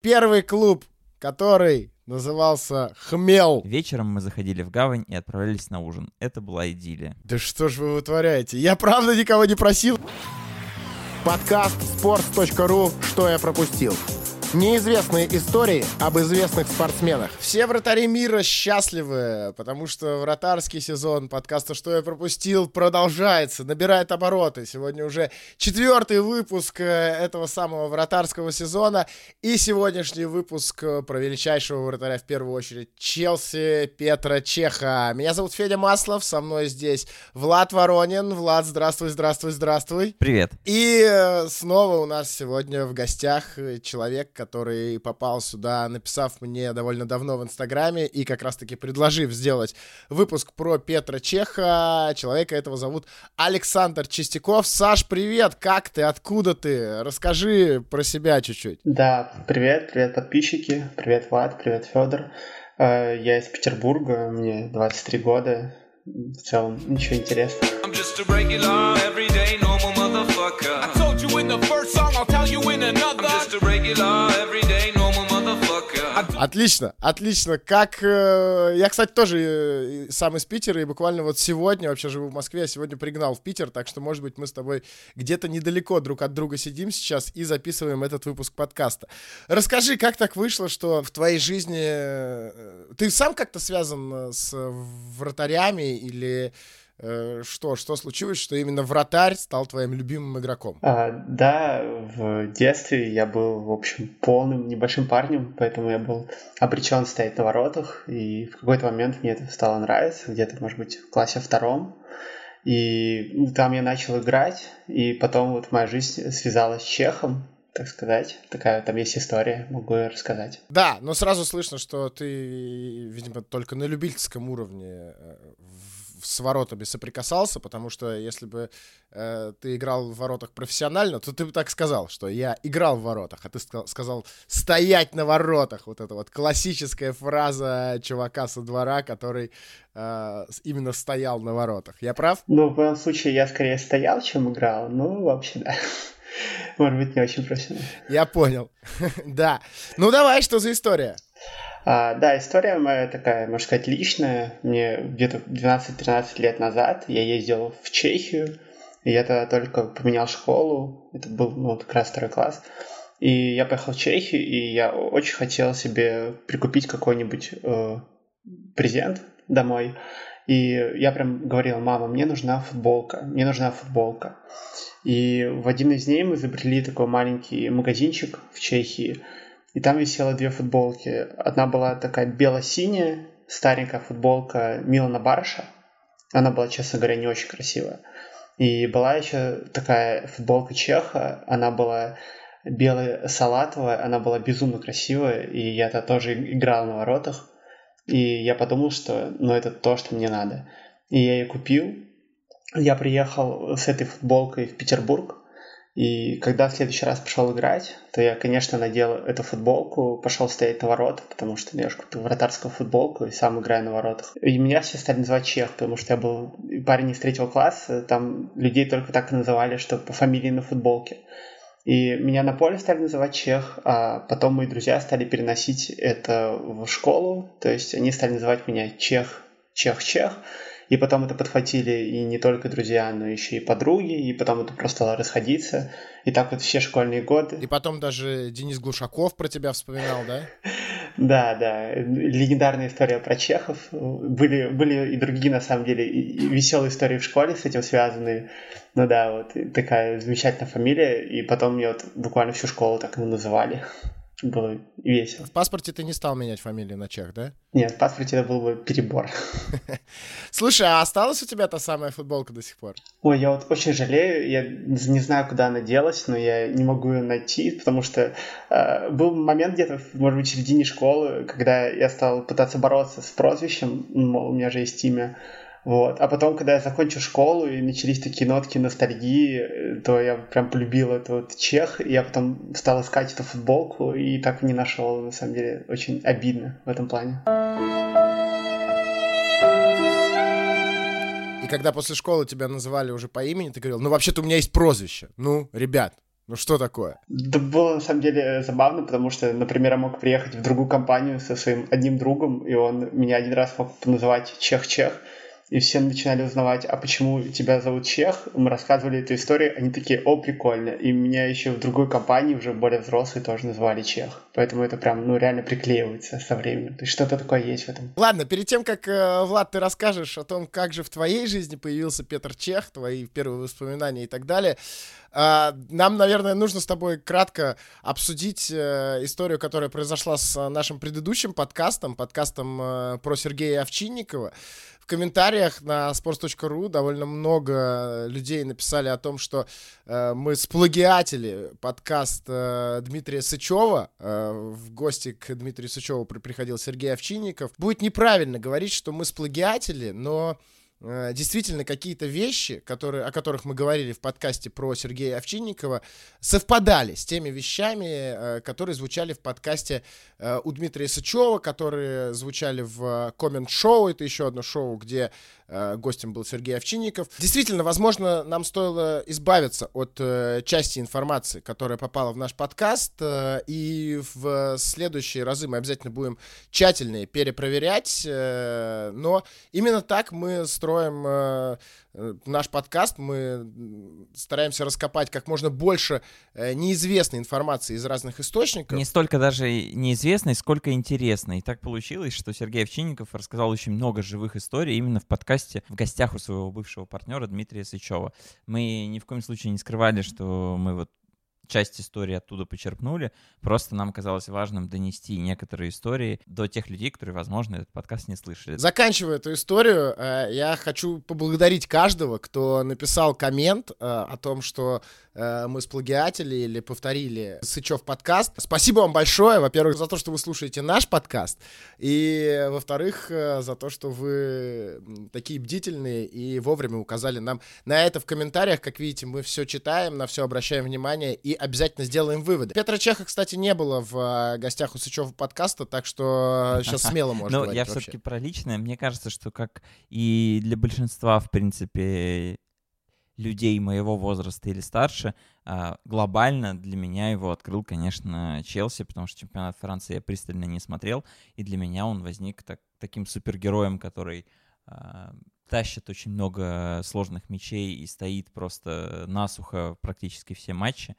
первый клуб, который назывался «Хмел». Вечером мы заходили в гавань и отправлялись на ужин. Это была идиллия. Да что ж вы вытворяете? Я правда никого не просил. Подкаст sports.ru «Что я пропустил». Неизвестные истории об известных спортсменах. Все вратари мира счастливы, потому что вратарский сезон подкаста «Что я пропустил» продолжается, набирает обороты. Сегодня уже четвертый выпуск э, этого самого вратарского сезона и сегодняшний выпуск э, про величайшего вратаря в первую очередь Челси Петра Чеха. Меня зовут Федя Маслов, со мной здесь Влад Воронин. Влад, здравствуй, здравствуй, здравствуй. Привет. И э, снова у нас сегодня в гостях человек, который попал сюда, написав мне довольно давно в Инстаграме и как раз-таки предложив сделать выпуск про Петра Чеха. Человека этого зовут Александр Чистяков. Саш, привет! Как ты? Откуда ты? Расскажи про себя чуть-чуть. Да, привет, привет, подписчики. Привет, Влад, привет, Федор. Э, я из Петербурга, мне 23 года. В целом, ничего интересного. Отлично, отлично. Как э, я, кстати, тоже э, сам из Питера и буквально вот сегодня, вообще живу в Москве, а сегодня пригнал в Питер, так что, может быть, мы с тобой где-то недалеко друг от друга сидим сейчас и записываем этот выпуск подкаста. Расскажи, как так вышло, что в твоей жизни э, ты сам как-то связан с вратарями или что, что случилось, что именно вратарь стал твоим любимым игроком? А, да, в детстве я был, в общем, полным небольшим парнем, поэтому я был обречен стоять на воротах, и в какой-то момент мне это стало нравиться, где-то, может быть, в классе втором. И ну, там я начал играть, и потом вот моя жизнь связалась с Чехом, так сказать. Такая там есть история, могу ее рассказать. Да, но сразу слышно, что ты, видимо, только на любительском уровне э, с воротами соприкасался, потому что если бы э, ты играл в воротах профессионально, то ты бы так сказал, что я играл в воротах, а ты сказал стоять на воротах. Вот это вот классическая фраза чувака со двора, который э, именно стоял на воротах. Я прав? Ну, в моем случае я скорее стоял, чем играл. Ну, вообще, да. Может быть, не очень профессионально. Я понял. да. Ну, давай, что за история? А, да, история моя такая, можно сказать, личная. Мне где-то 12-13 лет назад я ездил в Чехию, и я тогда только поменял школу, это был ну, как раз второй класс. И я поехал в Чехию, и я очень хотел себе прикупить какой-нибудь э, презент домой. И я прям говорил, мама, мне нужна футболка, мне нужна футболка. И в один из дней мы изобрели такой маленький магазинчик в Чехии, и там висело две футболки. Одна была такая бело-синяя, старенькая футболка Милана Барша. Она была, честно говоря, не очень красивая. И была еще такая футболка Чеха. Она была белая салатовая, она была безумно красивая, и я то тоже играл на воротах. И я подумал, что ну, это то, что мне надо. И я ее купил. Я приехал с этой футболкой в Петербург. И когда в следующий раз пошел играть, то я, конечно, надел эту футболку, пошел стоять на воротах, потому что я же купил вратарскую футболку и сам играю на воротах. И меня все стали называть Чех, потому что я был парень из третьего класса, там людей только так и называли, что по фамилии на футболке. И меня на поле стали называть Чех, а потом мои друзья стали переносить это в школу, то есть они стали называть меня Чех, Чех, Чех. И потом это подхватили и не только друзья, но еще и подруги, и потом это просто стало расходиться. И так вот все школьные годы. И потом даже Денис Глушаков про тебя вспоминал, да? Да, да. Легендарная история про чехов. Были, были и другие, на самом деле, веселые истории в школе с этим связанные. Ну да, вот такая замечательная фамилия. И потом мне вот буквально всю школу так и называли было весело. В паспорте ты не стал менять фамилию на чех, да? Нет, в паспорте это был бы перебор. Слушай, а осталась у тебя та самая футболка до сих пор? Ой, я вот очень жалею, я не знаю, куда она делась, но я не могу ее найти, потому что э, был момент где-то, может быть, в середине школы, когда я стал пытаться бороться с прозвищем, мол, у меня же есть имя, вот. А потом, когда я закончил школу и начались такие нотки ностальгии, то я прям полюбил этот чех, и я потом стал искать эту футболку и так и не нашел. На самом деле, очень обидно в этом плане. И когда после школы тебя называли уже по имени, ты говорил, ну вообще-то у меня есть прозвище. Ну, ребят, Ну что такое? Да было на самом деле забавно, потому что, например, я мог приехать в другую компанию со своим одним другом, и он меня один раз мог называть Чех-Чех, и все начинали узнавать, а почему тебя зовут Чех, мы рассказывали эту историю, они такие, о, прикольно, и меня еще в другой компании, уже более взрослые, тоже называли Чех, поэтому это прям, ну, реально приклеивается со временем, то есть что-то такое есть в этом. Ладно, перед тем, как, э, Влад, ты расскажешь о том, как же в твоей жизни появился Петр Чех, твои первые воспоминания и так далее, нам, наверное, нужно с тобой кратко обсудить э, историю, которая произошла с нашим предыдущим подкастом, подкастом э, про Сергея Овчинникова, комментариях на sports.ru довольно много людей написали о том, что э, мы сплагиатели подкаст э, Дмитрия Сычева. Э, в гости к Дмитрию Сычеву приходил Сергей Овчинников. Будет неправильно говорить, что мы сплагиатели, но Э, действительно какие-то вещи, которые, о которых мы говорили в подкасте про Сергея Овчинникова, совпадали с теми вещами, э, которые звучали в подкасте э, у Дмитрия Сычева, которые звучали в коммент-шоу. Это еще одно шоу, где гостем был Сергей Овчинников. Действительно, возможно, нам стоило избавиться от части информации, которая попала в наш подкаст, и в следующие разы мы обязательно будем тщательнее перепроверять, но именно так мы строим строим э, э, наш подкаст, мы стараемся раскопать как можно больше э, неизвестной информации из разных источников. Не столько даже неизвестной, сколько интересной. И так получилось, что Сергей Овчинников рассказал очень много живых историй именно в подкасте в гостях у своего бывшего партнера Дмитрия Сычева. Мы ни в коем случае не скрывали, что мы вот часть истории оттуда почерпнули. Просто нам казалось важным донести некоторые истории до тех людей, которые, возможно, этот подкаст не слышали. Заканчивая эту историю, э, я хочу поблагодарить каждого, кто написал коммент э, о том, что э, мы сплагиатели или повторили Сычев подкаст. Спасибо вам большое, во-первых, за то, что вы слушаете наш подкаст, и, во-вторых, за то, что вы такие бдительные и вовремя указали нам на это в комментариях. Как видите, мы все читаем, на все обращаем внимание и обязательно сделаем выводы. Петра Чеха, кстати, не было в э, гостях у Сычева подкаста, так что сейчас смело можно Ну, я все-таки про личное. Мне кажется, что как и для большинства, в принципе, людей моего возраста или старше, а, глобально для меня его открыл, конечно, Челси, потому что чемпионат Франции я пристально не смотрел, и для меня он возник так, таким супергероем, который а, тащит очень много сложных мячей и стоит просто насухо практически все матчи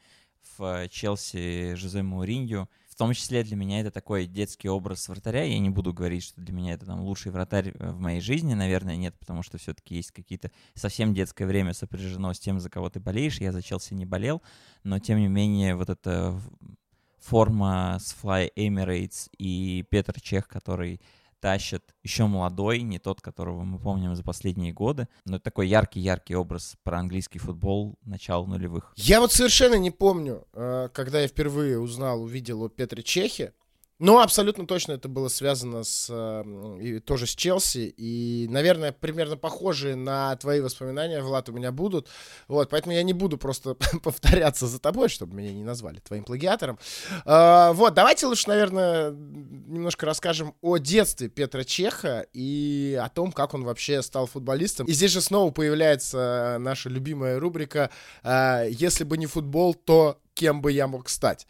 в Челси Жозе Мауринью. В том числе для меня это такой детский образ вратаря. Я не буду говорить, что для меня это там лучший вратарь э, в моей жизни, наверное, нет, потому что все-таки есть какие-то совсем детское время сопряжено с тем, за кого ты болеешь. Я за Челси не болел, но тем не менее вот эта форма с Fly Emirates и Петр Чех, который тащит еще молодой, не тот, которого мы помним за последние годы, но это такой яркий-яркий образ про английский футбол начала нулевых. Я вот совершенно не помню, э, когда я впервые узнал, увидел о Петре Чехе, ну, абсолютно точно это было связано с, и, тоже с Челси. И, наверное, примерно похожие на твои воспоминания, Влад, у меня будут. Вот, поэтому я не буду просто повторяться за тобой, чтобы меня не назвали твоим плагиатором. А, вот, давайте лучше, наверное, немножко расскажем о детстве Петра Чеха и о том, как он вообще стал футболистом. И здесь же снова появляется наша любимая рубрика а, «Если бы не футбол, то кем бы я мог стать?»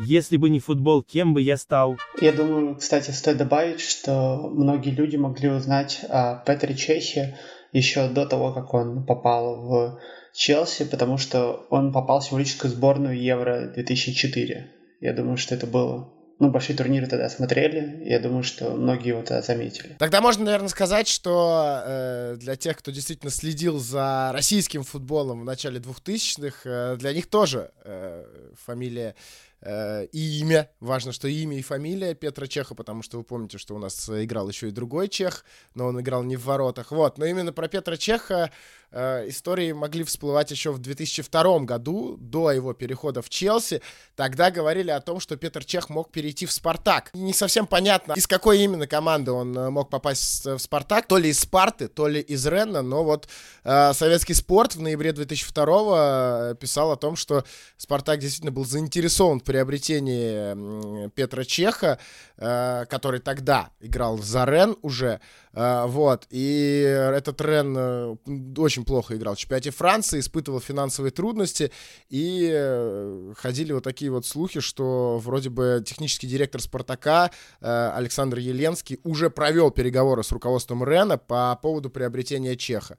Если бы не футбол, кем бы я стал? Я думаю, кстати, стоит добавить, что многие люди могли узнать о Петре Чехе еще до того, как он попал в Челси, потому что он попал в символическую сборную Евро 2004. Я думаю, что это было ну, большие турниры тогда смотрели, я думаю, что многие его тогда заметили. Тогда можно, наверное, сказать, что э, для тех, кто действительно следил за российским футболом в начале 2000-х, э, для них тоже э, фамилия Э, и имя. Важно, что имя и фамилия Петра Чеха, потому что вы помните, что у нас играл еще и другой чех, но он играл не в воротах. Вот, но именно про Петра Чеха э, истории могли всплывать еще в 2002 году, до его перехода в Челси. Тогда говорили о том, что Петр Чех мог перейти в Спартак. Не совсем понятно, из какой именно команды он э, мог попасть в Спартак. То ли из Спарты, то ли из Ренна. Но вот э, советский спорт в ноябре 2002 писал о том, что Спартак действительно был заинтересован в приобретении Петра Чеха, э, который тогда играл за Рен уже. А, вот, и этот Рен э, очень плохо играл в чемпионате Франции, испытывал финансовые трудности, и э, ходили вот такие вот слухи, что вроде бы технический директор «Спартака» э, Александр Еленский уже провел переговоры с руководством Рена по поводу приобретения Чеха.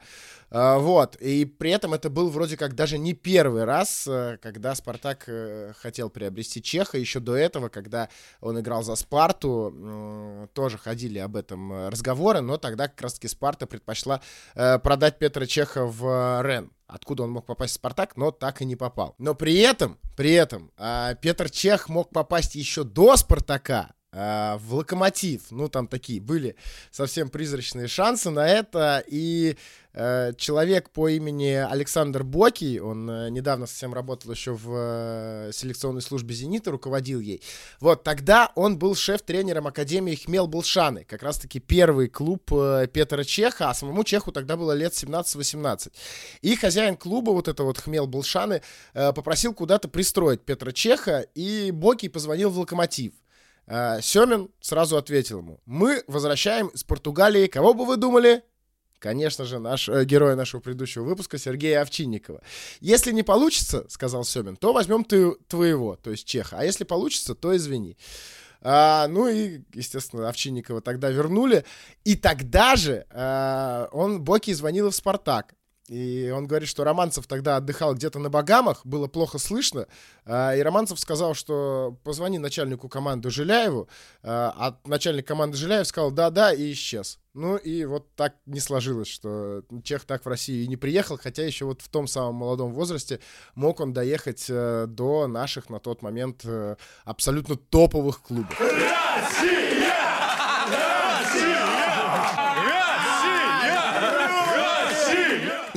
А, вот, и при этом это был вроде как даже не первый раз, э, когда Спартак э, хотел приобрести Чеха. Еще до этого, когда он играл за Спарту, тоже ходили об этом э, разговоры, но тогда как раз-таки Спарта предпочла продать Петра Чеха в Рен откуда он мог попасть в Спартак, но так и не попал. Но при этом, при этом, а, Петр Чех мог попасть еще до Спартака, а, в Локомотив. Ну, там такие были совсем призрачные шансы на это. И э, человек по имени Александр Боки, он э, недавно совсем работал еще в э, селекционной службе «Зенита», руководил ей. Вот, тогда он был шеф-тренером Академии Хмел Булшаны. Как раз-таки первый клуб э, Петра Чеха, а самому Чеху тогда было лет 17-18. И хозяин клуба, вот это вот Хмел Булшаны, э, попросил куда-то пристроить Петра Чеха, и Боки позвонил в «Локомотив». А, Семин сразу ответил ему, мы возвращаем из Португалии, кого бы вы думали? Конечно же, наш э, герой нашего предыдущего выпуска Сергея Овчинникова. Если не получится, сказал Семин, то возьмем ты твоего, то есть Чеха. А если получится, то извини. А, ну и, естественно, Овчинникова тогда вернули. И тогда же а, он Боки звонил в «Спартак». И он говорит, что Романцев тогда отдыхал где-то на Багамах, было плохо слышно. А, и Романцев сказал, что позвони начальнику команды Жиляеву. А, а начальник команды Жиляев сказал да-да и исчез. Ну и вот так не сложилось, что Чех так в Россию и не приехал, хотя еще вот в том самом молодом возрасте мог он доехать э, до наших на тот момент э, абсолютно топовых клубов. Россия!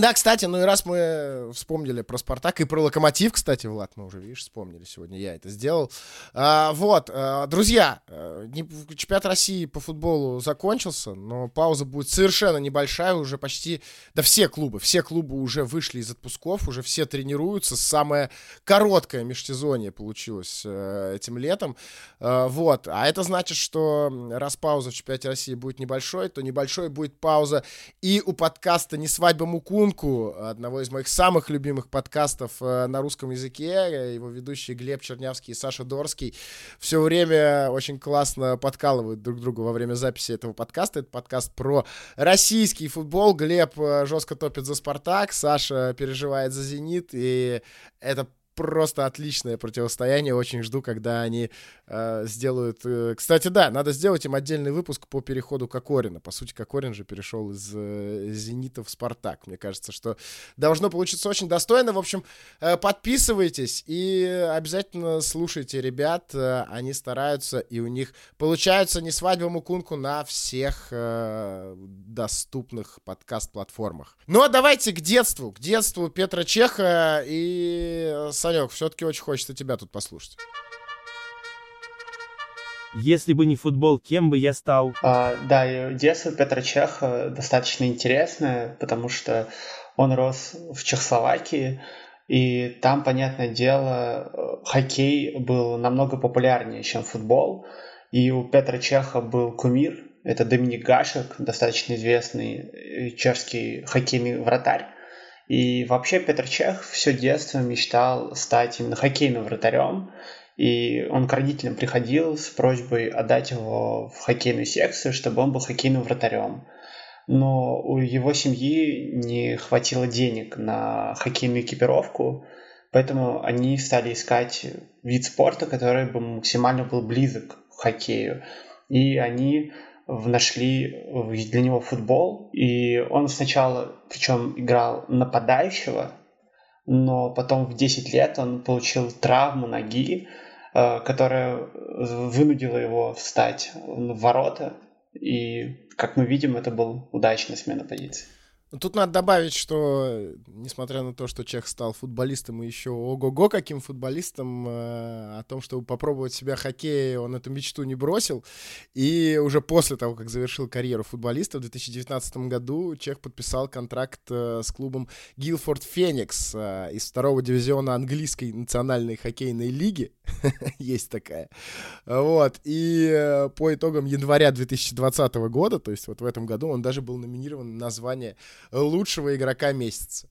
Да, кстати, ну и раз мы вспомнили про Спартак и про Локомотив, кстати, Влад, мы уже, видишь, вспомнили сегодня, я это сделал. А, вот, а, друзья, э, не, чемпионат России по футболу закончился, но пауза будет совершенно небольшая, уже почти, да все клубы, все клубы уже вышли из отпусков, уже все тренируются, самое короткое межсезонье получилось э, этим летом, а, вот, а это значит, что раз пауза в чемпионате России будет небольшой, то небольшой будет пауза и у подкаста «Не свадьба Мукун», струнку одного из моих самых любимых подкастов э, на русском языке. Его ведущие Глеб Чернявский и Саша Дорский все время очень классно подкалывают друг друга во время записи этого подкаста. Это подкаст про российский футбол. Глеб э, жестко топит за «Спартак», Саша переживает за «Зенит», и это просто отличное противостояние. Очень жду, когда они э, сделают... Э... Кстати, да, надо сделать им отдельный выпуск по переходу Кокорина. По сути, Кокорин же перешел из э, «Зенита» в «Спартак». Мне кажется, что должно получиться очень достойно. В общем, подписывайтесь и обязательно слушайте ребят. Они стараются, и у них получается не свадьба Мукунку на всех доступных подкаст-платформах. Ну, а давайте к детству. К детству Петра Чеха и Санек, все-таки очень хочется тебя тут послушать. Если бы не футбол, кем бы я стал? А, да, детство Петра Чеха достаточно интересное, потому что он рос в Чехословакии, и там, понятное дело, хоккей был намного популярнее, чем футбол. И у Петра Чеха был кумир, это Доминик Гашек, достаточно известный чешский хоккейный вратарь. И вообще Петр Чех все детство мечтал стать именно хоккейным вратарем. И он к родителям приходил с просьбой отдать его в хоккейную секцию, чтобы он был хоккейным вратарем. Но у его семьи не хватило денег на хоккейную экипировку, поэтому они стали искать вид спорта, который бы максимально был близок к хоккею. И они нашли для него футбол, и он сначала, причем играл нападающего, но потом в 10 лет он получил травму ноги, э, которая вынудила его встать в ворота, и, как мы видим, это был удачная смена позиции. Тут надо добавить, что, несмотря на то, что Чех стал футболистом и еще ого-го каким футболистом, э, о том, чтобы попробовать себя в хоккее, он эту мечту не бросил. И уже после того, как завершил карьеру футболиста, в 2019 году Чех подписал контракт э, с клубом Гилфорд Феникс э, из второго дивизиона английской национальной хоккейной лиги. Есть такая. Вот. И по итогам января 2020 года, то есть вот в этом году, он даже был номинирован на звание лучшего игрока месяца.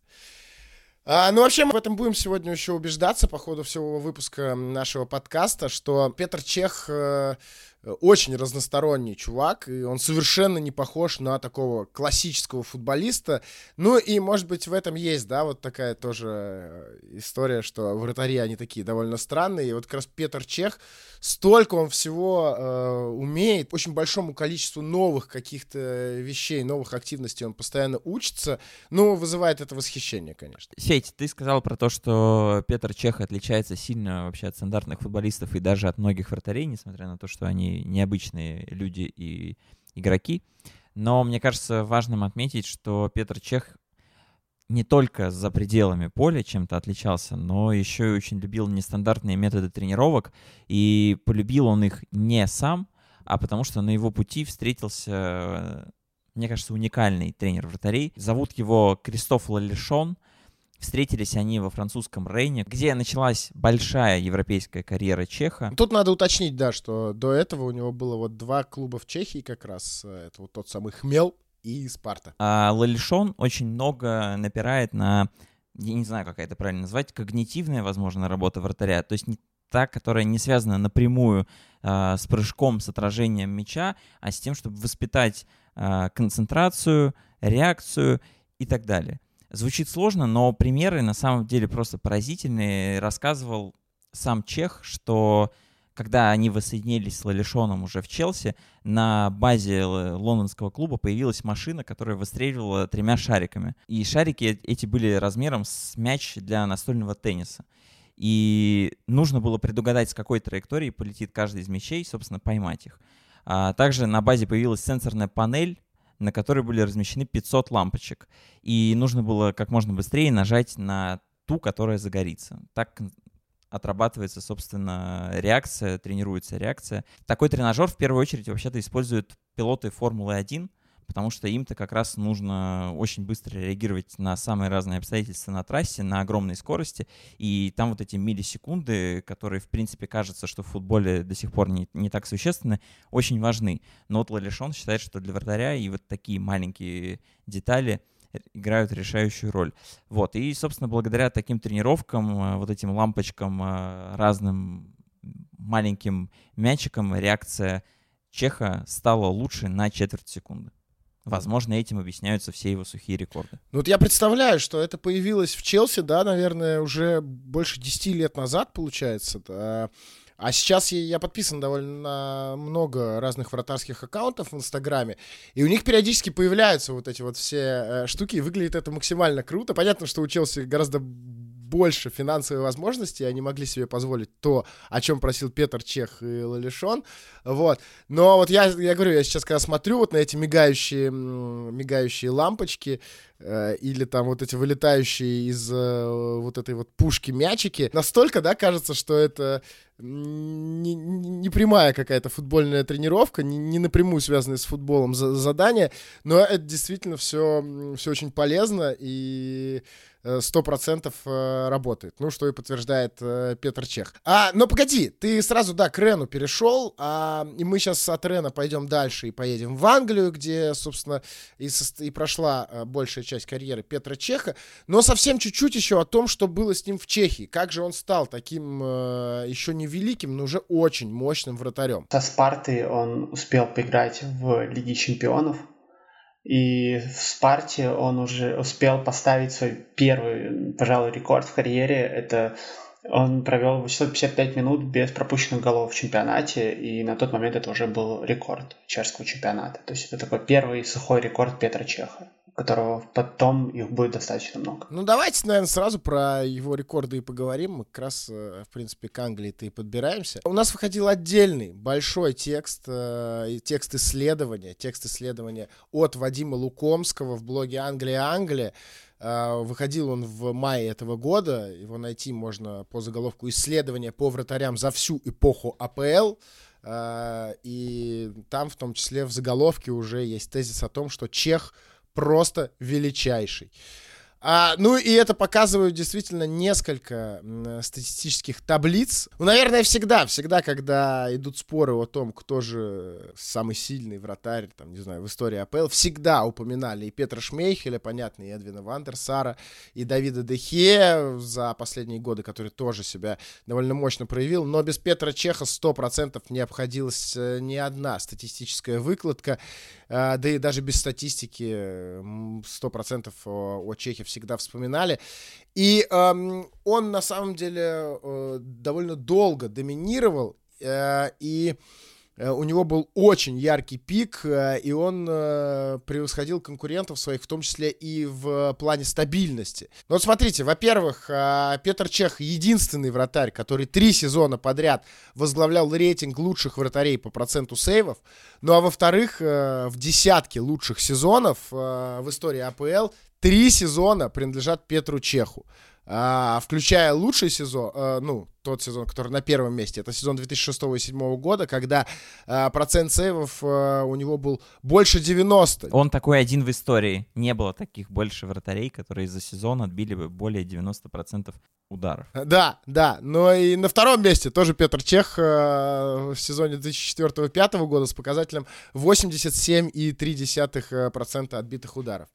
А, ну, вообще, мы в этом будем сегодня еще убеждаться по ходу всего выпуска нашего подкаста, что Петр Чех э, очень разносторонний чувак, и он совершенно не похож на такого классического футболиста. Ну и, может быть, в этом есть, да, вот такая тоже э, история, что вратари, они такие довольно странные. И вот как раз Петр Чех, столько он всего э, умеет, очень большому количеству новых каких-то вещей, новых активностей он постоянно учится, ну, вызывает это восхищение, конечно. Сеть, ты сказал про то, что Петр Чех отличается сильно вообще от стандартных футболистов и даже от многих вратарей, несмотря на то, что они необычные люди и игроки. Но мне кажется важным отметить, что Петр Чех не только за пределами поля чем-то отличался, но еще и очень любил нестандартные методы тренировок. И полюбил он их не сам, а потому что на его пути встретился, мне кажется, уникальный тренер вратарей. Зовут его Кристоф Лалишон — Встретились они во французском Рейне, где началась большая европейская карьера Чеха. Тут надо уточнить, да, что до этого у него было вот два клуба в Чехии как раз. Это вот тот самый Хмел и Спарта. А Лалишон очень много напирает на, я не знаю, как это правильно назвать, когнитивная, возможно, работа вратаря. То есть не та, которая не связана напрямую э, с прыжком, с отражением мяча, а с тем, чтобы воспитать э, концентрацию, реакцию и так далее. Звучит сложно, но примеры на самом деле просто поразительные. Рассказывал сам Чех, что когда они воссоединились с Лалишоном уже в Челси, на базе лондонского клуба появилась машина, которая выстреливала тремя шариками. И шарики эти были размером с мяч для настольного тенниса. И нужно было предугадать, с какой траектории полетит каждый из мячей, собственно, поймать их. А также на базе появилась сенсорная панель, на которой были размещены 500 лампочек. И нужно было как можно быстрее нажать на ту, которая загорится. Так отрабатывается, собственно, реакция, тренируется реакция. Такой тренажер в первую очередь вообще-то используют пилоты Формулы-1, потому что им-то как раз нужно очень быстро реагировать на самые разные обстоятельства на трассе, на огромной скорости, и там вот эти миллисекунды, которые, в принципе, кажется, что в футболе до сих пор не, не так существенны, очень важны. Но вот Лалишон считает, что для вратаря и вот такие маленькие детали играют решающую роль. Вот, и, собственно, благодаря таким тренировкам, э, вот этим лампочкам, э, разным маленьким мячикам, реакция Чеха стала лучше на четверть секунды. Возможно, этим объясняются все его сухие рекорды. Ну вот я представляю, что это появилось в Челси, да, наверное, уже больше 10 лет назад, получается. Да. А сейчас я, я подписан довольно много разных вратарских аккаунтов в Инстаграме, и у них периодически появляются вот эти вот все э, штуки, и выглядит это максимально круто. Понятно, что у Челси гораздо больше финансовой возможности, они могли себе позволить то, о чем просил Петр Чех и Лалишон, вот. Но вот я, я говорю, я сейчас когда смотрю вот на эти мигающие, мигающие лампочки, э, или там вот эти вылетающие из э, вот этой вот пушки мячики, настолько, да, кажется, что это не, не прямая какая-то футбольная тренировка, не, не напрямую связанная с футболом за, задание, но это действительно все, все очень полезно и Э, сто процентов э, работает. Ну, что и подтверждает э, Петр Чех. А, но погоди, ты сразу, да, к Рену перешел, а, и мы сейчас от Рена пойдем дальше и поедем в Англию, где, собственно, и, и прошла большая часть карьеры Петра Чеха, но совсем чуть-чуть еще о том, что было с ним в Чехии. Как же он стал таким еще не великим, но уже очень мощным вратарем. Со Спарты он успел поиграть в Лиге Чемпионов, и в Спарте он уже успел поставить свой первый, пожалуй, рекорд в карьере. Это он провел 855 минут без пропущенных голов в чемпионате, и на тот момент это уже был рекорд чешского чемпионата. То есть это такой первый сухой рекорд Петра Чеха. Которого потом их будет достаточно много. Ну, давайте, наверное, сразу про его рекорды и поговорим. Мы как раз, э, в принципе, к Англии-то и подбираемся. У нас выходил отдельный большой текст, э, текст исследования, текст исследования от Вадима Лукомского в блоге «Англия-Англия». Э, выходил он в мае этого года. Его найти можно по заголовку «Исследование по вратарям за всю эпоху АПЛ». И там, в том числе, в заголовке уже есть тезис о том, что Чех — просто величайший. А, ну и это показывают действительно несколько статистических таблиц. Ну, наверное, всегда, всегда, когда идут споры о том, кто же самый сильный вратарь, там, не знаю, в истории АПЛ, всегда упоминали и Петра Шмейхеля, понятно, и Эдвина Вандерсара, и Давида Дехе за последние годы, который тоже себя довольно мощно проявил. Но без Петра Чеха 100% не обходилась э, ни одна статистическая выкладка. А, да и даже без статистики 100% о, о Чехе всегда вспоминали. И эм, он на самом деле э, довольно долго доминировал, э, и Э, у него был очень яркий пик, э, и он э, превосходил конкурентов своих, в том числе и в плане стабильности. Но вот смотрите, во-первых, Петр Чех единственный вратарь, который три сезона подряд возглавлял рейтинг лучших вратарей по проценту сейвов. Ну а во-вторых, в десятке лучших сезонов в истории АПЛ три сезона принадлежат Петру Чеху а, включая лучший сезон, а, ну, тот сезон, который на первом месте, это сезон 2006-2007 года, когда а, процент сейвов а, у него был больше 90. Он такой один в истории. Не было таких больше вратарей, которые за сезон отбили бы более 90% ударов. Да, да. Но и на втором месте тоже Петр Чех а, в сезоне 2004-2005 года с показателем 87,3% отбитых ударов.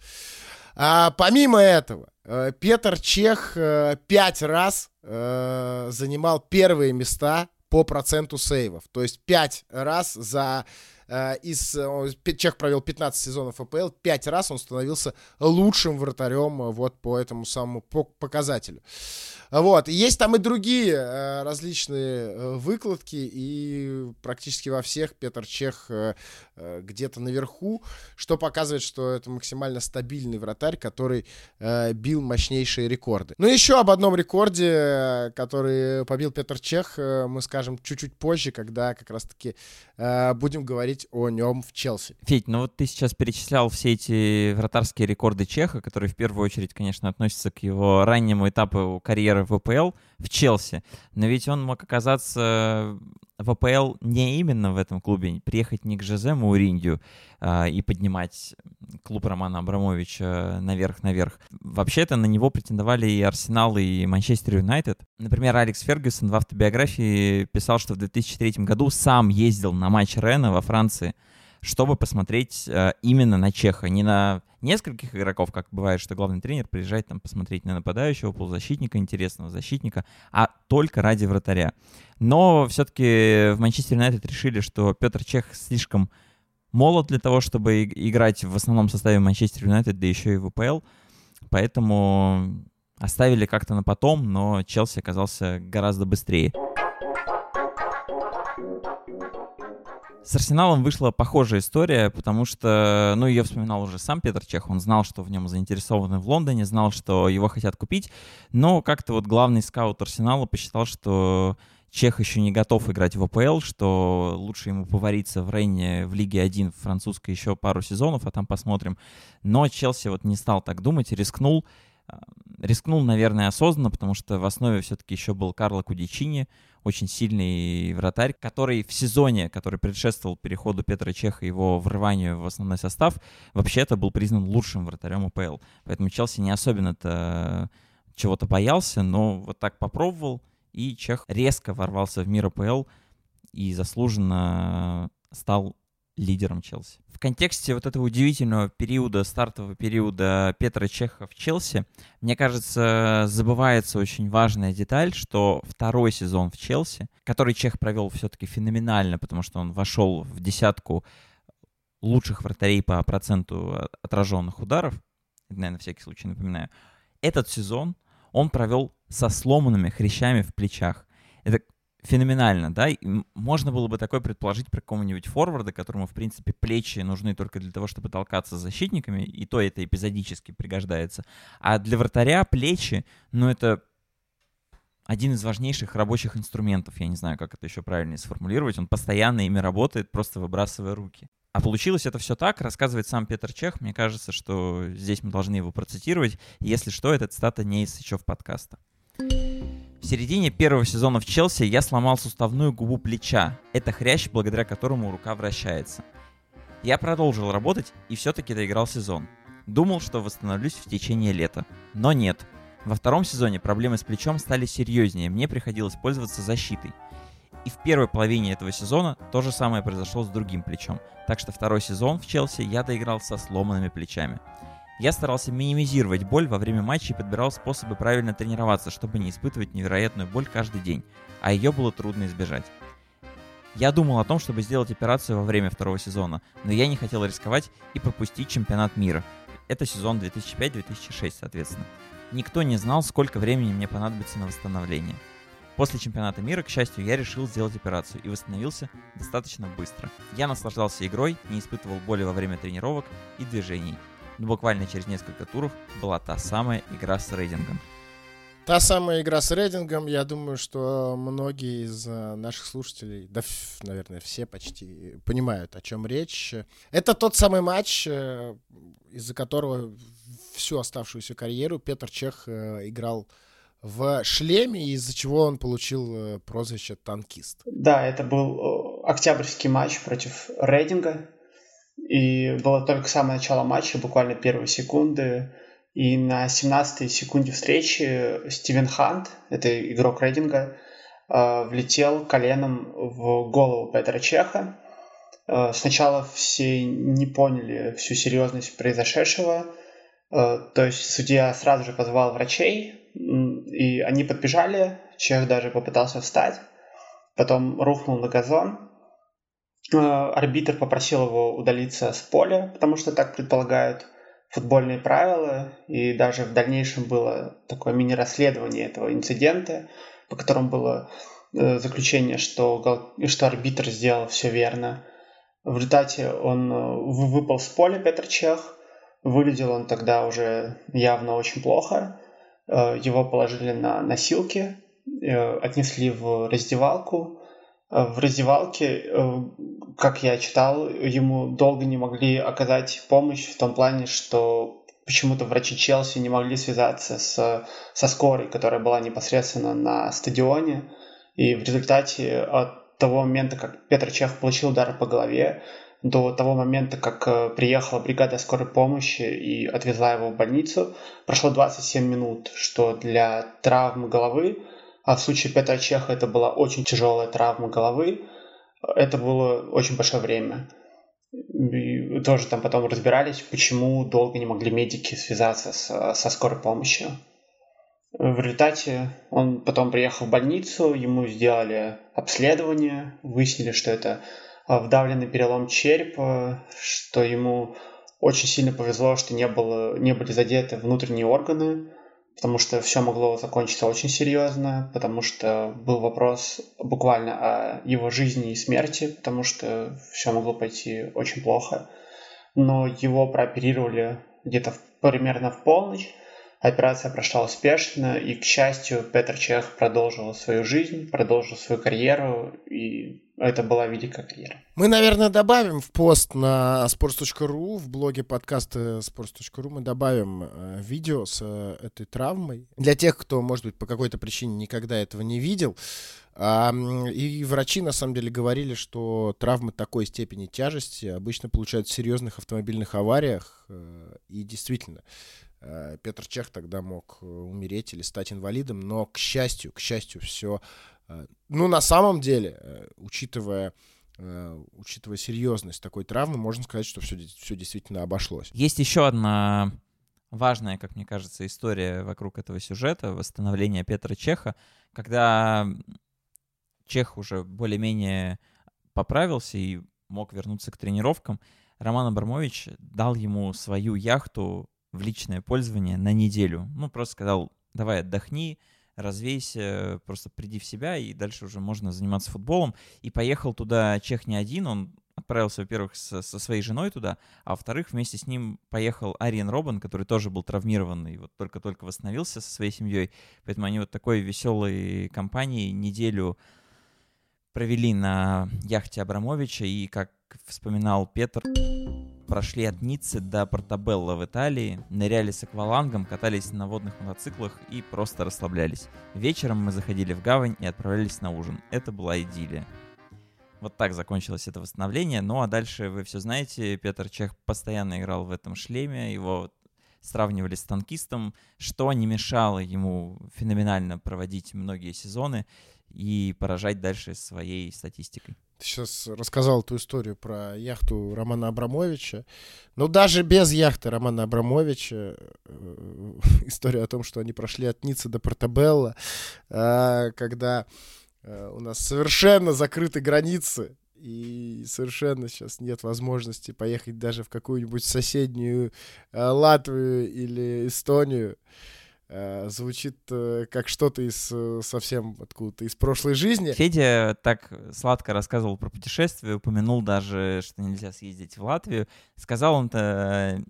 А, помимо этого, э, Петр Чех э, пять раз э, занимал первые места по проценту сейвов. То есть пять раз за из Чех провел 15 сезонов АПЛ, пять раз он становился лучшим вратарем вот по этому самому показателю. Вот. Есть там и другие э, различные э, выкладки, и практически во всех Петр Чех э, где-то наверху, что показывает, что это максимально стабильный вратарь, который бил мощнейшие рекорды. Ну, еще об одном рекорде, который побил Петр Чех, мы скажем чуть-чуть позже, когда как раз-таки будем говорить о нем в Челси. Федь, ну вот ты сейчас перечислял все эти вратарские рекорды Чеха, которые в первую очередь, конечно, относятся к его раннему этапу карьеры карьеры в АПЛ в Челси. Но ведь он мог оказаться в АПЛ не именно в этом клубе, приехать не к Жозе Мауринью а, и поднимать клуб Романа Абрамовича наверх-наверх. Вообще-то на него претендовали и Арсенал, и Манчестер Юнайтед. Например, Алекс Фергюсон в автобиографии писал, что в 2003 году сам ездил на матч Рена во Франции, чтобы посмотреть э, именно на Чеха, не на нескольких игроков, как бывает, что главный тренер приезжает там посмотреть на нападающего, полузащитника, интересного защитника, а только ради вратаря. Но все-таки в Манчестер Юнайтед решили, что Петр Чех слишком молод для того, чтобы играть в основном составе Манчестер Юнайтед, да еще и в ВПЛ. Поэтому оставили как-то на потом, но Челси оказался гораздо быстрее. С Арсеналом вышла похожая история, потому что, ну, ее вспоминал уже сам Петр Чех, он знал, что в нем заинтересованы в Лондоне, знал, что его хотят купить, но как-то вот главный скаут Арсенала посчитал, что Чех еще не готов играть в АПЛ, что лучше ему повариться в Рейне в Лиге 1 французской еще пару сезонов, а там посмотрим. Но Челси вот не стал так думать, рискнул, рискнул, наверное, осознанно, потому что в основе все-таки еще был Карло Кудичини, очень сильный вратарь, который в сезоне, который предшествовал переходу Петра Чеха и его врыванию в основной состав, вообще-то был признан лучшим вратарем АПЛ. Поэтому Челси не особенно-то чего-то боялся, но вот так попробовал, и Чех резко ворвался в мир АПЛ и заслуженно стал лидером Челси. В контексте вот этого удивительного периода, стартового периода Петра Чеха в Челси, мне кажется, забывается очень важная деталь, что второй сезон в Челси, который Чех провел все-таки феноменально, потому что он вошел в десятку лучших вратарей по проценту отраженных ударов, наверное, на всякий случай напоминаю, этот сезон он провел со сломанными хрящами в плечах. Это феноменально, да, и можно было бы такое предположить про какого-нибудь форварда, которому, в принципе, плечи нужны только для того, чтобы толкаться с защитниками, и то это эпизодически пригождается. А для вратаря плечи, ну, это один из важнейших рабочих инструментов, я не знаю, как это еще правильно сформулировать, он постоянно ими работает, просто выбрасывая руки. А получилось это все так, рассказывает сам Петр Чех. Мне кажется, что здесь мы должны его процитировать. Если что, этот цитата не из Сычев подкаста. В середине первого сезона в Челси я сломал суставную губу плеча. Это хрящ, благодаря которому рука вращается. Я продолжил работать и все-таки доиграл сезон. Думал, что восстановлюсь в течение лета. Но нет. Во втором сезоне проблемы с плечом стали серьезнее, мне приходилось пользоваться защитой. И в первой половине этого сезона то же самое произошло с другим плечом. Так что второй сезон в Челси я доиграл со сломанными плечами. Я старался минимизировать боль во время матча и подбирал способы правильно тренироваться, чтобы не испытывать невероятную боль каждый день, а ее было трудно избежать. Я думал о том, чтобы сделать операцию во время второго сезона, но я не хотел рисковать и пропустить чемпионат мира. Это сезон 2005-2006, соответственно. Никто не знал, сколько времени мне понадобится на восстановление. После чемпионата мира, к счастью, я решил сделать операцию и восстановился достаточно быстро. Я наслаждался игрой, не испытывал боли во время тренировок и движений, но буквально через несколько туров была та самая игра с рейдингом. Та самая игра с рейдингом, я думаю, что многие из э, наших слушателей, да, наверное, все почти понимают, о чем речь. Это тот самый матч, э, из-за которого всю оставшуюся карьеру Петр Чех э, играл в шлеме, из-за чего он получил прозвище «танкист». Да, это был октябрьский матч против Рейдинга, и было только самое начало матча, буквально первые секунды. И на 17-й секунде встречи Стивен Хант, это игрок рейдинга, э, влетел коленом в голову Петра Чеха. Э, сначала все не поняли всю серьезность произошедшего. Э, то есть судья сразу же позвал врачей, и они подбежали. Чех даже попытался встать. Потом рухнул на газон. Арбитр попросил его удалиться с поля, потому что так предполагают футбольные правила, и даже в дальнейшем было такое мини-расследование этого инцидента, по которому было э, заключение, что, что арбитр сделал все верно. В результате он э, выпал с поля, Петр Чех. Выглядел он тогда уже явно очень плохо. Э, его положили на носилки, отнесли в раздевалку. В раздевалке как я читал, ему долго не могли оказать помощь в том плане, что почему-то врачи Челси не могли связаться с, со скорой, которая была непосредственно на стадионе. И в результате от того момента, как Петр Чех получил удар по голове, до того момента, как э, приехала бригада скорой помощи и отвезла его в больницу, прошло 27 минут, что для травмы головы, а в случае Петра Чеха это была очень тяжелая травма головы, это было очень большое время. И тоже там потом разбирались, почему долго не могли медики связаться с, со скорой помощью. В результате он потом приехал в больницу, ему сделали обследование, выяснили, что это а, вдавленный перелом черепа, что ему очень сильно повезло, что не, было, не были задеты внутренние органы, потому что все могло закончиться очень серьезно, потому что был вопрос буквально о его жизни и смерти, потому что все могло пойти очень плохо. Но его прооперировали где-то примерно в полночь, Операция прошла успешно, и, к счастью, Петр Чех продолжил свою жизнь, продолжил свою карьеру, и это была великая карьера. Мы, наверное, добавим в пост на sports.ru, в блоге подкаста sports.ru, мы добавим э, видео с э, этой травмой. Для тех, кто, может быть, по какой-то причине никогда этого не видел, и врачи, на самом деле, говорили, что травмы такой степени тяжести обычно получают в серьезных автомобильных авариях. Э, и действительно, Петр Чех тогда мог э, умереть или стать инвалидом, но, к счастью, к счастью, все... Э, ну, на самом деле, учитывая учитывая серьезность такой травмы, можно сказать, что все, все действительно обошлось. Есть еще одна важная, как мне кажется, история вокруг этого сюжета, восстановления Петра Чеха, когда Чех уже более-менее поправился и мог вернуться к тренировкам, Роман Абрамович дал ему свою яхту в личное пользование на неделю. Ну, просто сказал, давай отдохни, развейся, просто приди в себя, и дальше уже можно заниматься футболом. И поехал туда Чех не один, он отправился, во-первых, со, со своей женой туда, а во-вторых, вместе с ним поехал Ариен Робан, который тоже был травмирован и вот только-только восстановился со своей семьей. Поэтому они вот такой веселой компанией неделю провели на яхте Абрамовича, и, как вспоминал Петр, прошли от Ниццы до Портабелла в Италии, ныряли с аквалангом, катались на водных мотоциклах и просто расслаблялись. Вечером мы заходили в гавань и отправлялись на ужин. Это была идиллия. Вот так закончилось это восстановление. Ну а дальше вы все знаете, Петр Чех постоянно играл в этом шлеме, его сравнивали с танкистом, что не мешало ему феноменально проводить многие сезоны и поражать дальше своей статистикой. Ты сейчас рассказал эту историю про яхту Романа Абрамовича. Но даже без яхты Романа Абрамовича э, история о том, что они прошли от Ниццы до Портабелла, э, когда э, у нас совершенно закрыты границы, и совершенно сейчас нет возможности поехать даже в какую-нибудь соседнюю Латвию или Эстонию. Э, звучит э, как что-то из э, совсем откуда-то из прошлой жизни. Федя так сладко рассказывал про путешествие, упомянул даже, что нельзя съездить в Латвию. Сказал он-то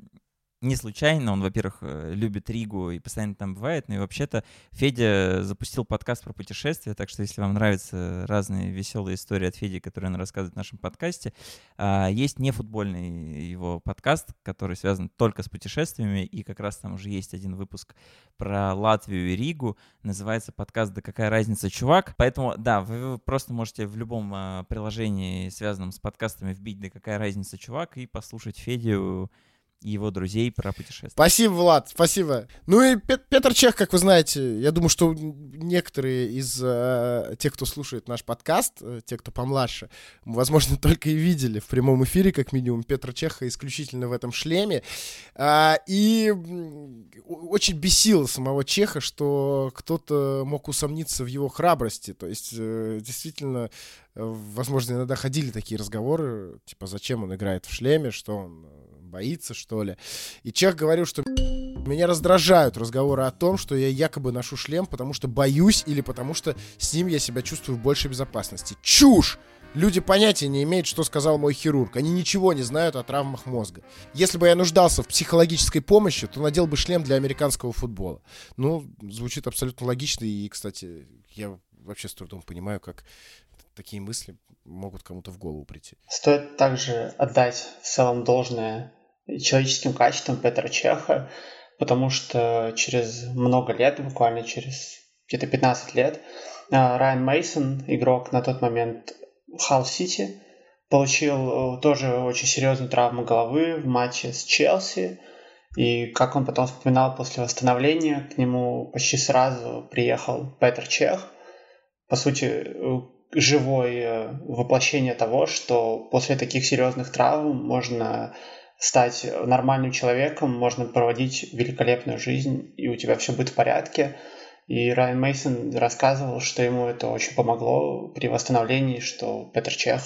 не случайно. Он, во-первых, э, любит Ригу и постоянно там бывает. Ну и вообще-то Федя запустил подкаст про путешествия, так что если вам нравятся разные веселые истории от Феди, которые он рассказывает в нашем подкасте, а, есть нефутбольный его подкаст, который связан только с путешествиями, и как раз там уже есть один выпуск про Латвию и Ригу. Называется подкаст «Да какая разница, чувак?». Поэтому, да, вы просто можете в любом а, приложении, связанном с подкастами, вбить «Да какая разница, чувак?» и послушать Федю и его друзей про путешествия. Спасибо, Влад, спасибо. Ну и Петр Чех, как вы знаете, я думаю, что некоторые из э, тех, кто слушает наш подкаст, э, те, кто помладше, возможно, только и видели в прямом эфире, как минимум, Петра Чеха исключительно в этом шлеме. Э, и очень бесило самого Чеха, что кто-то мог усомниться в его храбрости. То есть, э, действительно, возможно, иногда ходили такие разговоры, типа, зачем он играет в шлеме, что он боится, что ли. И Чех говорил, что меня раздражают разговоры о том, что я якобы ношу шлем, потому что боюсь или потому что с ним я себя чувствую в большей безопасности. Чушь! Люди понятия не имеют, что сказал мой хирург. Они ничего не знают о травмах мозга. Если бы я нуждался в психологической помощи, то надел бы шлем для американского футбола. Ну, звучит абсолютно логично. И, кстати, я вообще с трудом понимаю, как такие мысли могут кому-то в голову прийти. Стоит также отдать в целом должное человеческим качествам Петра Чеха, потому что через много лет, буквально через где-то 15 лет, а, Райан Мейсон, игрок на тот момент Халл Сити, получил э, тоже очень серьезную травму головы в матче с Челси. И как он потом вспоминал после восстановления, к нему почти сразу приехал Петр Чех. По сути, э, живое воплощение того, что после таких серьезных травм можно стать нормальным человеком, можно проводить великолепную жизнь, и у тебя все будет в порядке. И Райан Мейсон рассказывал, что ему это очень помогло при восстановлении, что Петр Чех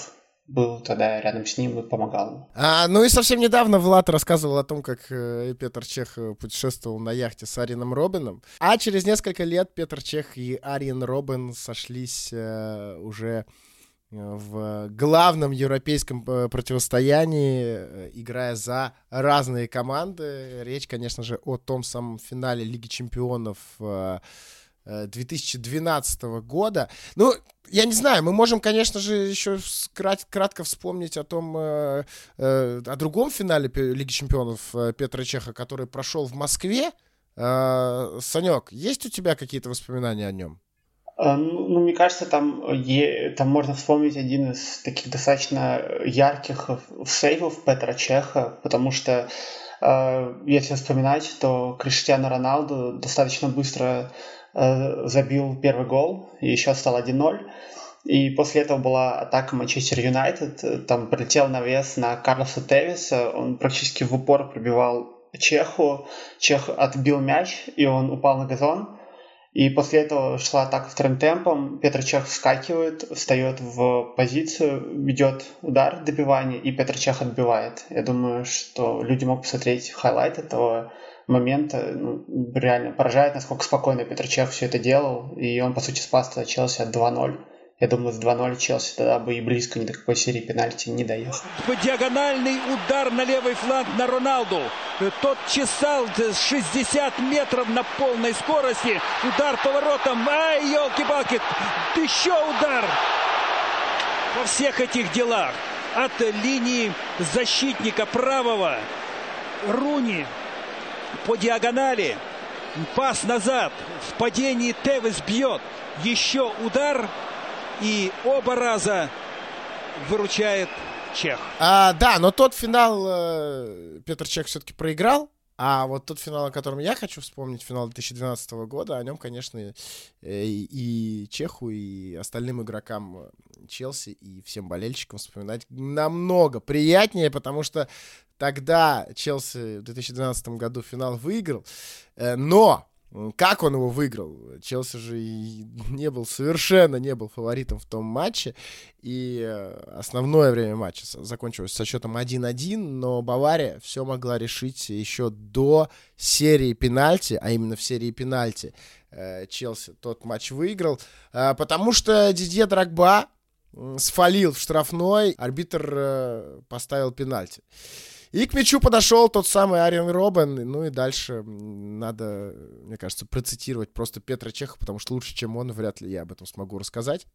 был тогда рядом с ним и помогал. А, ну и совсем недавно Влад рассказывал о том, как э, Петр Чех э, путешествовал на яхте с Арином Робином. А через несколько лет Петр Чех и Ариен Робин сошлись э, уже в главном европейском э, противостоянии, э, играя за разные команды. Речь, конечно же, о том самом финале Лиги Чемпионов 2012 э, года. Ну, я не знаю, мы можем, конечно же, еще крат кратко вспомнить о том, э, э, о другом финале Лиги Чемпионов Петра Чеха, который прошел в Москве. Э, Санек, есть у тебя какие-то воспоминания о нем? Э, ну, ну, мне кажется, там, там можно вспомнить один из таких достаточно ярких сейвов Петра Чеха, потому что э, если вспоминать, то Криштиану Роналду достаточно быстро э, забил первый гол, и еще стал 1-0. И после этого была атака Манчестер Юнайтед. Там прилетел навес на Карлоса Тевиса. Он практически в упор пробивал Чеху. Чех отбил мяч, и он упал на газон. И после этого шла атака вторым темпом. Петр Чех вскакивает, встает в позицию, ведет удар, добивание, и Петр Чех отбивает. Я думаю, что люди могут посмотреть хайлайт этого момента ну, реально поражает, насколько спокойно Петр Чех все это делал. И он, по сути, спас Челси от 2-0. Я думаю, с 2-0 Челси тогда бы и близко ни до какой серии пенальти не доехал. Диагональный удар на левый фланг на Роналду. Тот чесал 60 метров на полной скорости. Удар поворотом. Ай, елки-палки. Еще удар. Во всех этих делах. От линии защитника правого. Руни по диагонали. Пас назад. В падении Тевес бьет. Еще удар. И оба раза выручает Чех. А, да, но тот финал э, Петр Чех все-таки проиграл. А вот тот финал, о котором я хочу вспомнить, финал 2012 года, о нем, конечно, и, и Чеху, и остальным игрокам Челси, и всем болельщикам вспоминать намного приятнее, потому что тогда Челси в 2012 году финал выиграл, э, но как он его выиграл? Челси же и не был, совершенно не был фаворитом в том матче. И э, основное время матча закончилось со счетом 1-1, но Бавария все могла решить еще до серии пенальти, а именно в серии пенальти э, Челси тот матч выиграл, э, потому что Дидье Драгба сфалил в штрафной, арбитр поставил пенальти. И к мячу подошел тот самый Ариан Робен. Ну и дальше надо, мне кажется, процитировать просто Петра Чеха, потому что лучше, чем он, вряд ли я об этом смогу рассказать.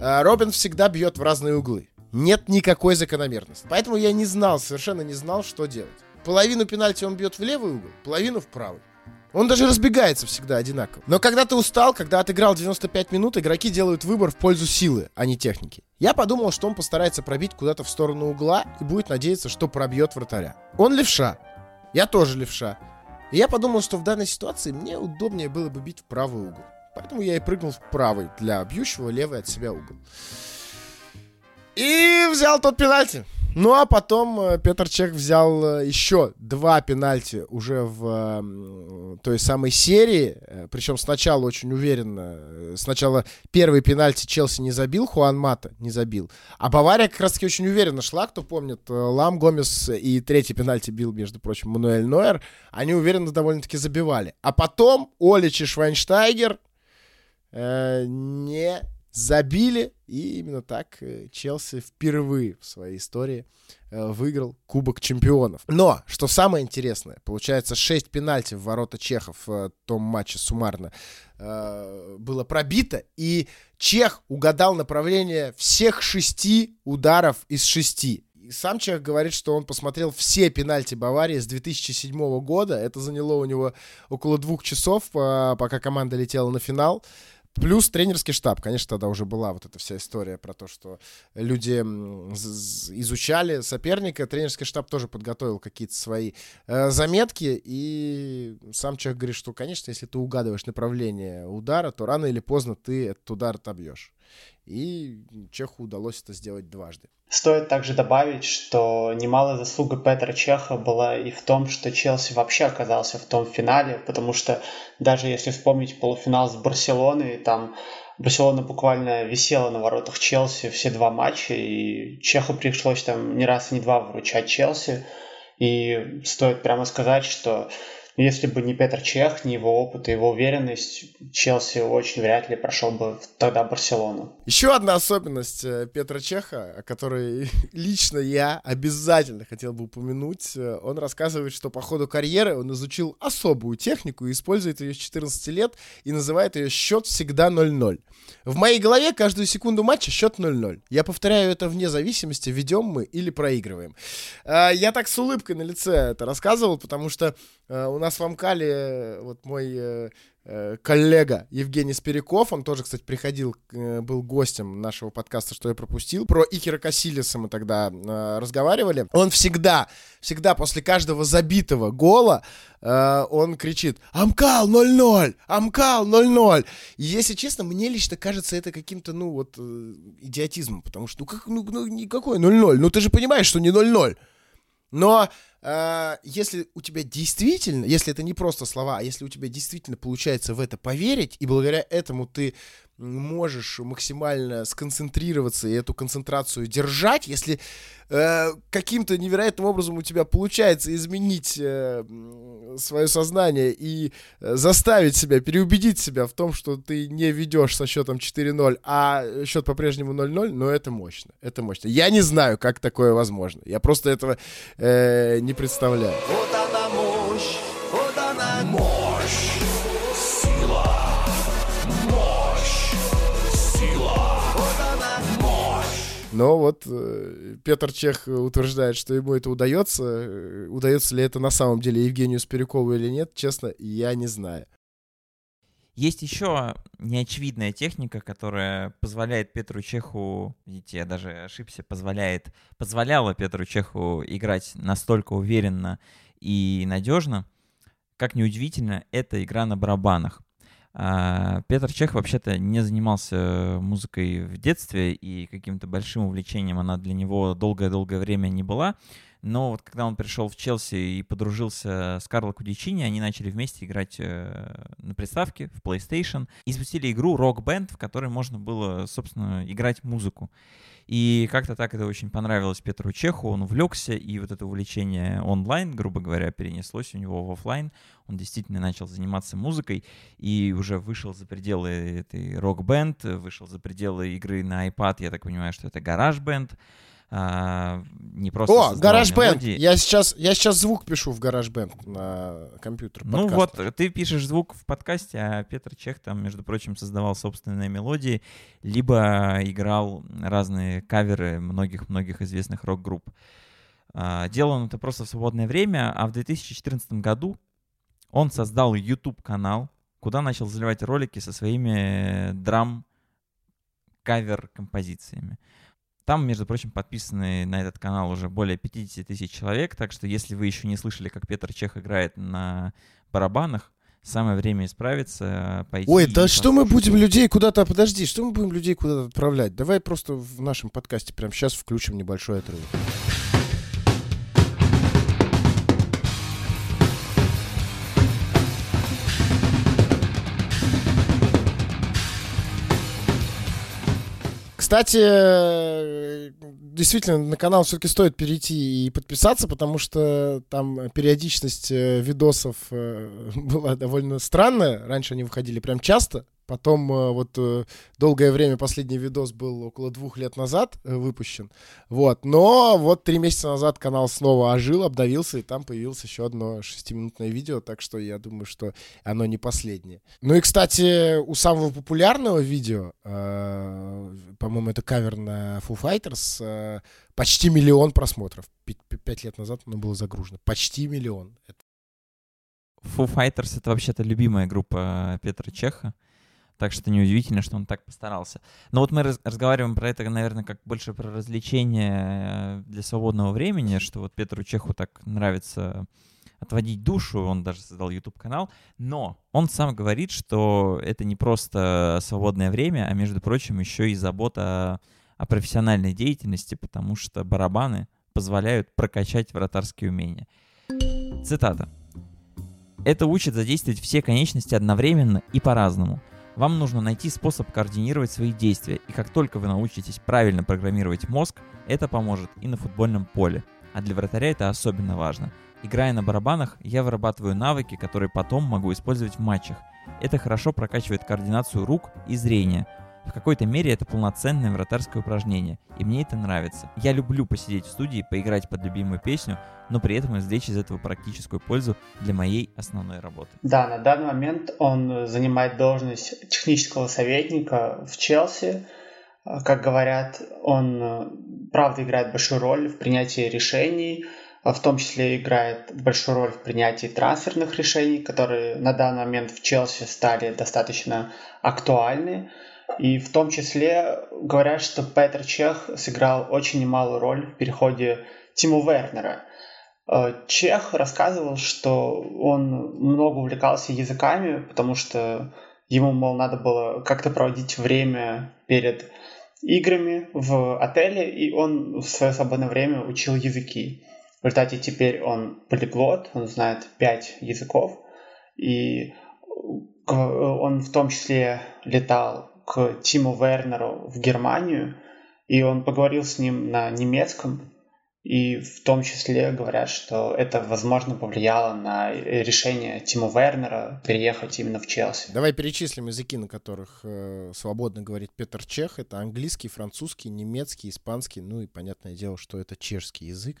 А, Робин всегда бьет в разные углы. Нет никакой закономерности. Поэтому я не знал, совершенно не знал, что делать. Половину пенальти он бьет в левый угол, половину в правый. Он даже разбегается всегда одинаково. Но когда ты устал, когда отыграл 95 минут, игроки делают выбор в пользу силы, а не техники. Я подумал, что он постарается пробить куда-то в сторону угла и будет надеяться, что пробьет вратаря. Он левша. Я тоже левша. И я подумал, что в данной ситуации мне удобнее было бы бить в правый угол. Поэтому я и прыгнул в правый для бьющего левый от себя угол. И взял тот пенальти. Ну а потом э, Петр Чех взял э, еще два пенальти уже в той самой серии. Э, Причем сначала очень уверенно. Сначала первый пенальти Челси не забил, Хуан Мата не забил. А Бавария как раз таки очень уверенно шла, кто помнит. Лам Гомес и третий пенальти бил, между прочим, Мануэль Нойер. Они уверенно довольно-таки забивали. А потом Олич и Швайнштайгер э, не забили, и именно так э, Челси впервые в своей истории э, выиграл Кубок Чемпионов. Но, что самое интересное, получается 6 пенальти в ворота чехов в том матче суммарно э, было пробито, и Чех угадал направление всех шести ударов из шести. И сам Чех говорит, что он посмотрел все пенальти Баварии с 2007 года. Это заняло у него около двух часов, пока команда летела на финал. Плюс тренерский штаб. Конечно, тогда уже была вот эта вся история про то, что люди изучали соперника. Тренерский штаб тоже подготовил какие-то свои э, заметки. И сам человек говорит, что, конечно, если ты угадываешь направление удара, то рано или поздно ты этот удар отобьешь. И Чеху удалось это сделать дважды. Стоит также добавить, что немалая заслуга Петра Чеха была и в том, что Челси вообще оказался в том финале, потому что даже если вспомнить полуфинал с Барселоной, там Барселона буквально висела на воротах Челси все два матча, и Чеху пришлось там не раз, не два выручать Челси. И стоит прямо сказать, что если бы не Петр Чех, не его опыт и его уверенность, Челси очень вряд ли прошел бы тогда Барселону. Еще одна особенность э, Петра Чеха, о которой лично я обязательно хотел бы упомянуть. Э, он рассказывает, что по ходу карьеры он изучил особую технику и использует ее с 14 лет и называет ее «счет всегда 0-0». В моей голове каждую секунду матча счет 0-0. Я повторяю это вне зависимости, ведем мы или проигрываем. Э, я так с улыбкой на лице это рассказывал, потому что у нас в Амкале вот мой Э, коллега Евгений Спиряков, он тоже, кстати, приходил, э, был гостем нашего подкаста «Что я пропустил». Про Икера Касилиса мы тогда э, разговаривали. Он всегда, всегда после каждого забитого гола э, он кричит «Амкал 0-0! Амкал 0-0!» И, если честно, мне лично кажется это каким-то, ну, вот, э, идиотизмом, потому что, ну, как, ну, ну никакой 0-0, ну, ты же понимаешь, что не 0-0. Но э, если у тебя действительно, если это не просто слова, а если у тебя действительно получается в это поверить, и благодаря этому ты можешь максимально сконцентрироваться и эту концентрацию держать, если э, каким-то невероятным образом у тебя получается изменить э, свое сознание и э, заставить себя, переубедить себя в том, что ты не ведешь со счетом 4-0, а счет по-прежнему 0-0, но это мощно. Это мощно. Я не знаю, как такое возможно. Я просто этого э, не представляю. Вот она мощь, вот она мощь. Но вот э, Петр Чех утверждает, что ему это удается. Э, удается ли это на самом деле Евгению Спирякову или нет, честно, я не знаю. Есть еще неочевидная техника, которая позволяет Петру Чеху, видите, я даже ошибся, позволяет, позволяла Петру Чеху играть настолько уверенно и надежно. Как неудивительно, это игра на барабанах. А, Петр Чех вообще-то не занимался музыкой в детстве, и каким-то большим увлечением она для него долгое-долгое время не была. Но вот когда он пришел в Челси и подружился с Карло Кудичини, они начали вместе играть э, на приставке в PlayStation и запустили игру Rock Band, в которой можно было, собственно, играть музыку. И как-то так это очень понравилось Петру Чеху, он увлекся, и вот это увлечение онлайн, грубо говоря, перенеслось у него в офлайн. Он действительно начал заниматься музыкой и уже вышел за пределы этой рок-бенд, вышел за пределы игры на iPad, я так понимаю, что это гараж-бенд. А, не просто О, GarageBand! Я сейчас, я сейчас звук пишу в GarageBand на компьютер. Ну вот, ты пишешь звук в подкасте, а Петр Чех там, между прочим, создавал собственные мелодии, либо играл разные каверы многих-многих известных рок-групп. А, делал он это просто в свободное время, а в 2014 году он создал YouTube-канал, куда начал заливать ролики со своими драм кавер-композициями. Там, между прочим, подписаны на этот канал уже более 50 тысяч человек, так что если вы еще не слышали, как Петр Чех играет на барабанах, самое время исправиться, пойти... Ой, да что мы будем людей куда-то... Подожди, что мы будем людей куда-то отправлять? Давай просто в нашем подкасте прямо сейчас включим небольшой отрывок. Кстати, э, действительно, на канал все-таки стоит перейти и подписаться, потому что там периодичность э, видосов э, была довольно странная. Раньше они выходили прям часто. Потом э, вот э, долгое время последний видос был около двух лет назад э, выпущен. Вот. Но вот три месяца назад канал снова ожил, обновился, и там появилось еще одно шестиминутное видео, так что я думаю, что оно не последнее. Ну и, кстати, у самого популярного видео, по-моему, это кавер на Foo Fighters, почти миллион просмотров. Пять лет назад оно было загружено. Почти миллион. Foo Fighters — это вообще-то любимая группа Петра Чеха. Так что неудивительно, что он так постарался. Но вот мы раз разговариваем про это, наверное, как больше про развлечение э, для свободного времени, что вот Петру Чеху так нравится отводить душу, он даже создал YouTube-канал, но он сам говорит, что это не просто свободное время, а, между прочим, еще и забота о профессиональной деятельности, потому что барабаны позволяют прокачать вратарские умения. Цитата. Это учит задействовать все конечности одновременно и по-разному – вам нужно найти способ координировать свои действия, и как только вы научитесь правильно программировать мозг, это поможет и на футбольном поле. А для вратаря это особенно важно. Играя на барабанах, я вырабатываю навыки, которые потом могу использовать в матчах. Это хорошо прокачивает координацию рук и зрения, в какой-то мере это полноценное вратарское упражнение, и мне это нравится. Я люблю посидеть в студии, поиграть под любимую песню, но при этом извлечь из этого практическую пользу для моей основной работы. Да, на данный момент он занимает должность технического советника в Челси. Как говорят, он правда играет большую роль в принятии решений, в том числе играет большую роль в принятии трансферных решений, которые на данный момент в Челси стали достаточно актуальны. И в том числе говорят, что Петр Чех сыграл очень немалую роль в переходе Тиму Вернера. Э, Чех рассказывал, что он много увлекался языками, потому что ему, мол, надо было как-то проводить время перед играми в отеле, и он в свое свободное время учил языки. В результате теперь он полиглот, он знает пять языков, и он в том числе летал к Тиму Вернеру в Германию, и он поговорил с ним на немецком, и в том числе говорят, что это, возможно, повлияло на решение Тима Вернера переехать именно в Челси. Давай перечислим языки, на которых э, свободно говорит Петр Чех. Это английский, французский, немецкий, испанский, ну и понятное дело, что это чешский язык.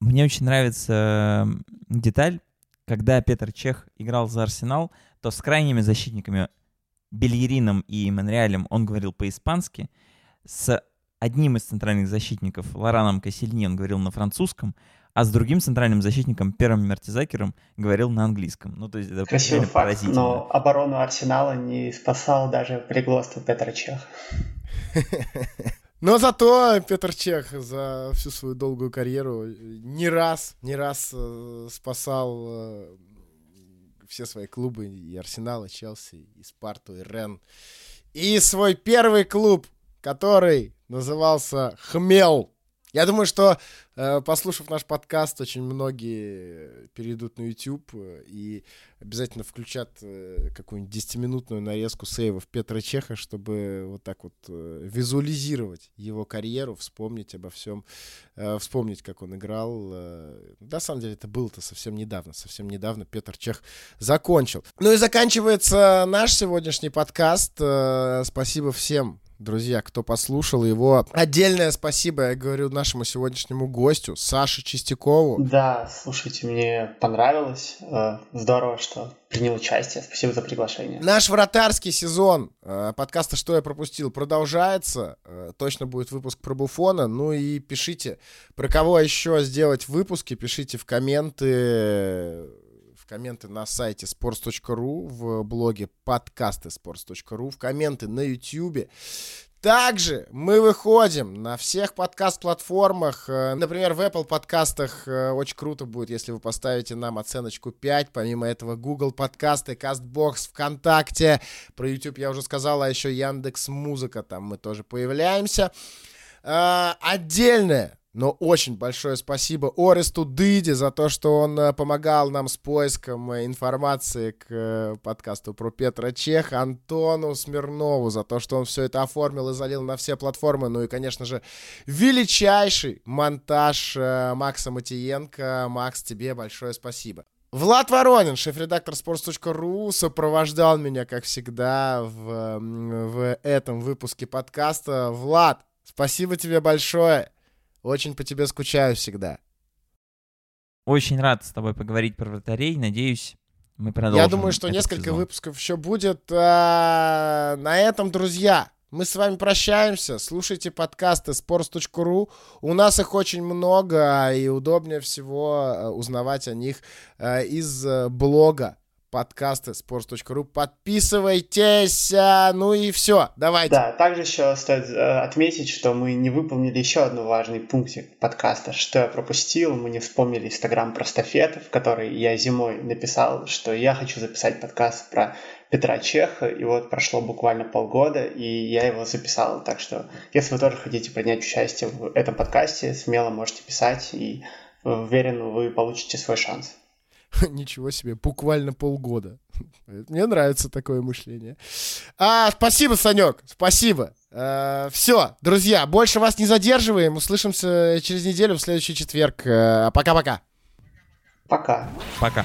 Мне очень нравится деталь, когда Петр Чех играл за Арсенал, то с крайними защитниками Бельерином и Монреалем он говорил по-испански, с одним из центральных защитников, Лораном Кассельни, он говорил на французском, а с другим центральным защитником, Первым Мертизакером, говорил на английском. Ну, то есть это Красивый факт, но оборону Арсенала не спасал даже пригластво Петра Чех. Но зато Петр Чех за всю свою долгую карьеру не раз, не раз э, спасал э, все свои клубы, и Арсенал, и Челси, и Спарту, и Рен. И свой первый клуб, который назывался «Хмел». Я думаю, что, послушав наш подкаст, очень многие перейдут на YouTube э, и обязательно включат э, какую-нибудь 10-минутную нарезку сейвов Петра Чеха, чтобы вот так вот визуализировать его карьеру, вспомнить обо всем, вспомнить, как он играл. На самом деле, это было-то совсем недавно. Совсем недавно Петр Чех закончил. Ну и заканчивается наш сегодняшний подкаст. Спасибо всем друзья, кто послушал его. Отдельное спасибо, я говорю, нашему сегодняшнему гостю, Саше Чистякову. Да, слушайте, мне понравилось. Э, здорово, что принял участие. Спасибо за приглашение. Наш вратарский сезон э, подкаста «Что я пропустил» продолжается. Э, точно будет выпуск про Буфона. Ну и пишите, про кого еще сделать выпуски, пишите в комменты комменты на сайте sports.ru, в блоге подкасты sports.ru, в комменты на YouTube. Также мы выходим на всех подкаст-платформах. Э, например, в Apple подкастах э, очень круто будет, если вы поставите нам оценочку 5. Помимо этого, Google подкасты, CastBox, ВКонтакте. Про YouTube я уже сказал, а еще Яндекс Музыка. Там мы тоже появляемся. Э, отдельное но очень большое спасибо Оресту Дыде за то, что он э, помогал нам с поиском э, информации к э, подкасту про Петра Чеха, Антону Смирнову за то, что он все это оформил и залил на все платформы. Ну и, конечно же, величайший монтаж Макса Матиенко. Макс, тебе большое спасибо. Влад Воронин, шеф-редактор sports.ru, сопровождал меня, как всегда, в, в этом выпуске подкаста. Влад, спасибо тебе большое. Очень по тебе скучаю всегда. Очень рад с тобой поговорить про вратарей. Надеюсь, мы продолжим. Я думаю, что несколько сезон. выпусков еще будет. А, на этом, друзья, мы с вами прощаемся. Слушайте подкасты sports.ru. У нас их очень много, и удобнее всего э, узнавать о них э, из блога подкасты sports.ru. Подписывайтесь. А, ну и все, давайте. Да, также еще стоит э, отметить, что мы не выполнили еще одну важный пунктик подкаста. Что я пропустил, мы не вспомнили Инстаграм в который я зимой написал, что я хочу записать подкаст про Петра Чеха, и вот прошло буквально полгода, и я его записал. Так что, если вы тоже хотите принять участие в этом подкасте, смело можете писать, и э, уверен, вы получите свой шанс. Ничего себе, буквально полгода. Мне нравится такое мышление. А, спасибо, Санек, спасибо. А, все, друзья, больше вас не задерживаем. Услышимся через неделю в следующий четверг. А, пока-пока. Пока. Пока.